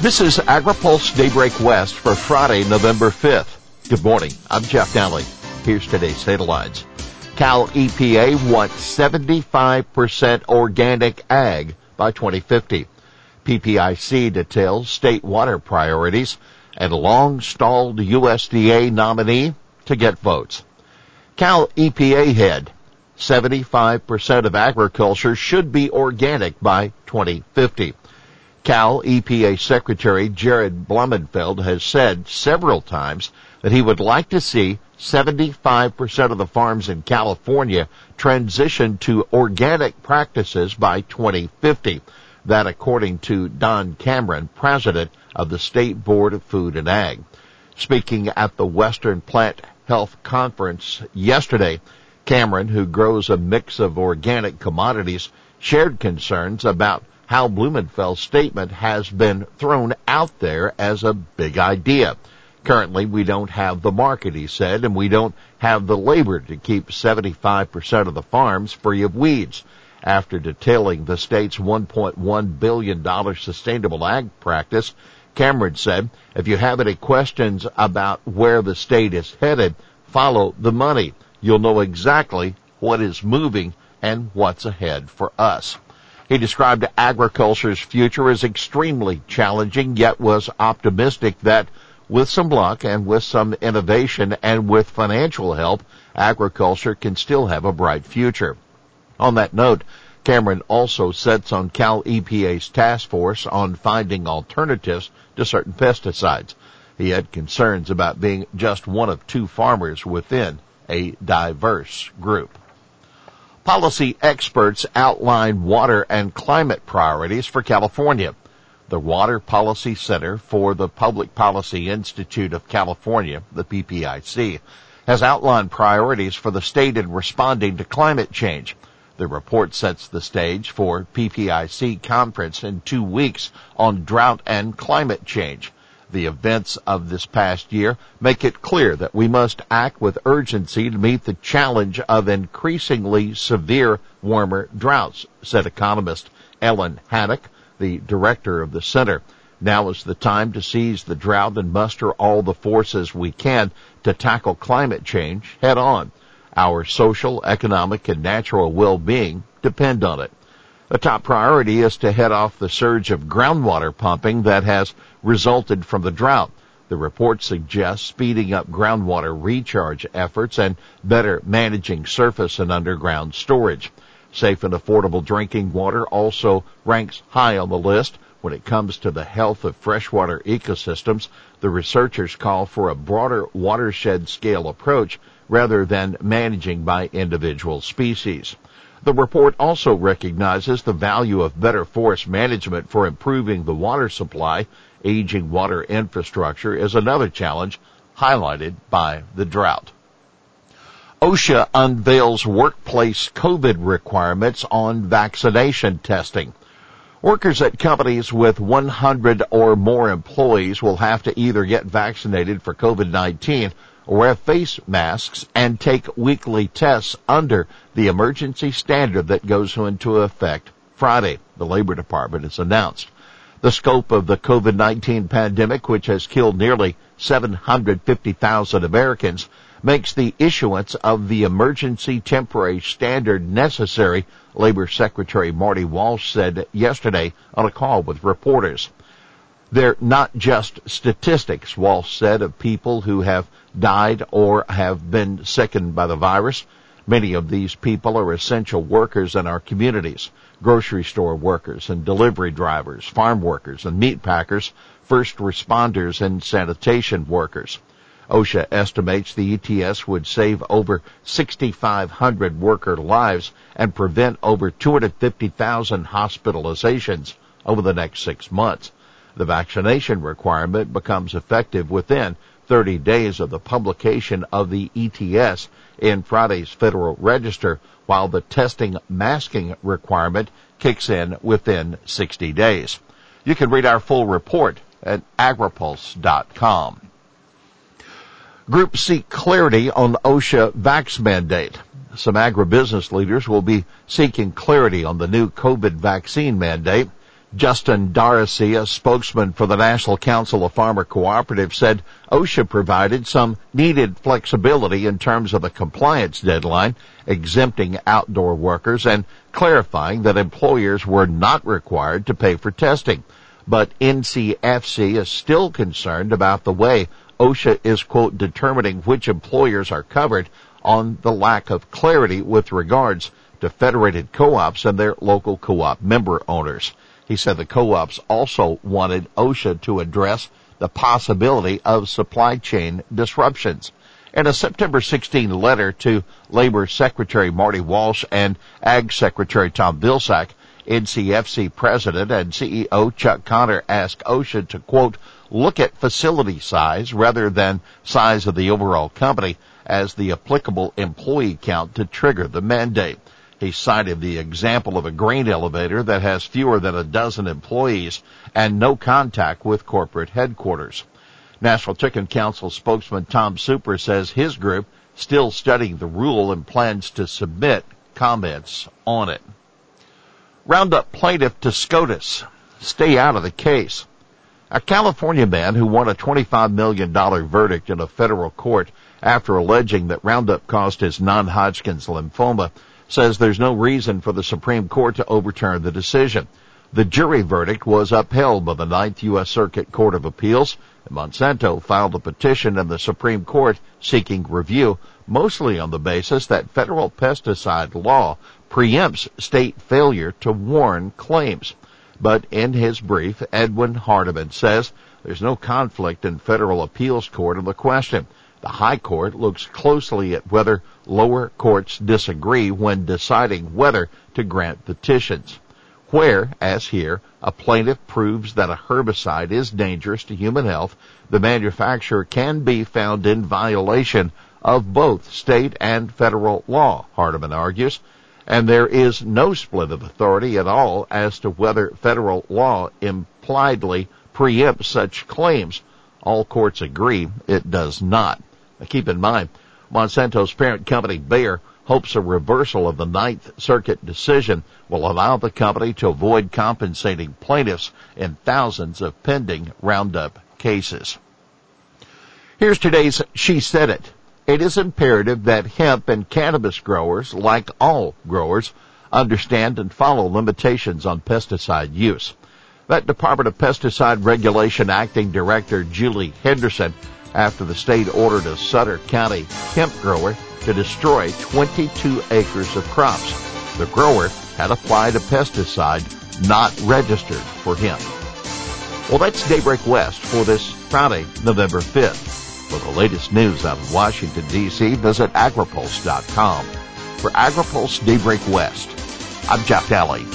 This is AgriPulse Daybreak West for Friday, November 5th. Good morning. I'm Jeff Daly. Here's today's headlines. Cal EPA wants 75% organic ag by 2050. PPIC details state water priorities and long stalled USDA nominee to get votes. Cal EPA head 75% of agriculture should be organic by 2050. Cal EPA Secretary Jared Blumenfeld has said several times that he would like to see 75% of the farms in California transition to organic practices by 2050. That according to Don Cameron, president of the State Board of Food and Ag. Speaking at the Western Plant Health Conference yesterday, Cameron, who grows a mix of organic commodities, shared concerns about how Blumenfeld's statement has been thrown out there as a big idea. Currently, we don't have the market, he said, and we don't have the labor to keep 75% of the farms free of weeds. After detailing the state's $1.1 billion sustainable ag practice, Cameron said, if you have any questions about where the state is headed, follow the money. You'll know exactly what is moving and what's ahead for us. He described agriculture's future as extremely challenging, yet was optimistic that with some luck and with some innovation and with financial help, agriculture can still have a bright future. On that note, Cameron also sits on Cal EPA's task force on finding alternatives to certain pesticides. He had concerns about being just one of two farmers within a diverse group. Policy experts outline water and climate priorities for California. The Water Policy Center for the Public Policy Institute of California, the PPIC, has outlined priorities for the state in responding to climate change. The report sets the stage for PPIC conference in two weeks on drought and climate change. The events of this past year make it clear that we must act with urgency to meet the challenge of increasingly severe warmer droughts, said economist Ellen Hanak, the director of the center. Now is the time to seize the drought and muster all the forces we can to tackle climate change head on. Our social, economic, and natural well-being depend on it. A top priority is to head off the surge of groundwater pumping that has resulted from the drought. The report suggests speeding up groundwater recharge efforts and better managing surface and underground storage. Safe and affordable drinking water also ranks high on the list. When it comes to the health of freshwater ecosystems, the researchers call for a broader watershed scale approach rather than managing by individual species. The report also recognizes the value of better forest management for improving the water supply. Aging water infrastructure is another challenge highlighted by the drought. OSHA unveils workplace COVID requirements on vaccination testing. Workers at companies with 100 or more employees will have to either get vaccinated for COVID-19 wear face masks and take weekly tests under the emergency standard that goes into effect Friday, the Labor Department has announced. The scope of the COVID-19 pandemic, which has killed nearly 750,000 Americans, makes the issuance of the emergency temporary standard necessary, Labor Secretary Marty Walsh said yesterday on a call with reporters. They're not just statistics, Walsh said, of people who have died or have been sickened by the virus. Many of these people are essential workers in our communities. Grocery store workers and delivery drivers, farm workers and meat packers, first responders and sanitation workers. OSHA estimates the ETS would save over 6,500 worker lives and prevent over 250,000 hospitalizations over the next six months. The vaccination requirement becomes effective within 30 days of the publication of the ETS in Friday's Federal Register, while the testing masking requirement kicks in within 60 days. You can read our full report at agripulse.com. Groups seek clarity on OSHA vax mandate. Some agribusiness leaders will be seeking clarity on the new COVID vaccine mandate Justin Darisse, a spokesman for the National Council of Farmer Cooperatives, said OSHA provided some needed flexibility in terms of the compliance deadline, exempting outdoor workers and clarifying that employers were not required to pay for testing. But NCFC is still concerned about the way OSHA is, quote, determining which employers are covered on the lack of clarity with regards to federated co-ops and their local co-op member owners. He said the co-ops also wanted OSHA to address the possibility of supply chain disruptions. In a September 16 letter to Labor Secretary Marty Walsh and Ag Secretary Tom Vilsack, NCFC President and CEO Chuck Connor asked OSHA to quote, look at facility size rather than size of the overall company as the applicable employee count to trigger the mandate. He cited the example of a grain elevator that has fewer than a dozen employees and no contact with corporate headquarters. National Chicken Council spokesman Tom Super says his group still studying the rule and plans to submit comments on it. Roundup plaintiff to SCOTUS. Stay out of the case. A California man who won a $25 million verdict in a federal court after alleging that Roundup caused his non-Hodgkin's lymphoma says there's no reason for the Supreme Court to overturn the decision. The jury verdict was upheld by the Ninth U.S. Circuit Court of Appeals. And Monsanto filed a petition in the Supreme Court seeking review, mostly on the basis that federal pesticide law preempts state failure to warn claims. But in his brief, Edwin Hardeman says there's no conflict in federal appeals court on the question. The High Court looks closely at whether lower courts disagree when deciding whether to grant petitions. Where, as here, a plaintiff proves that a herbicide is dangerous to human health, the manufacturer can be found in violation of both state and federal law, Hardeman argues, and there is no split of authority at all as to whether federal law impliedly preempts such claims. All courts agree it does not. Keep in mind, Monsanto's parent company Bayer hopes a reversal of the Ninth Circuit decision will allow the company to avoid compensating plaintiffs in thousands of pending Roundup cases. Here's today's She Said It. It is imperative that hemp and cannabis growers, like all growers, understand and follow limitations on pesticide use. That Department of Pesticide Regulation Acting Director Julie Henderson after the state ordered a Sutter County hemp grower to destroy 22 acres of crops. The grower had applied a pesticide not registered for hemp. Well, that's Daybreak West for this Friday, November 5th. For the latest news out of Washington, D.C., visit agripulse.com. For AgriPulse Daybreak West, I'm Jeff Daly.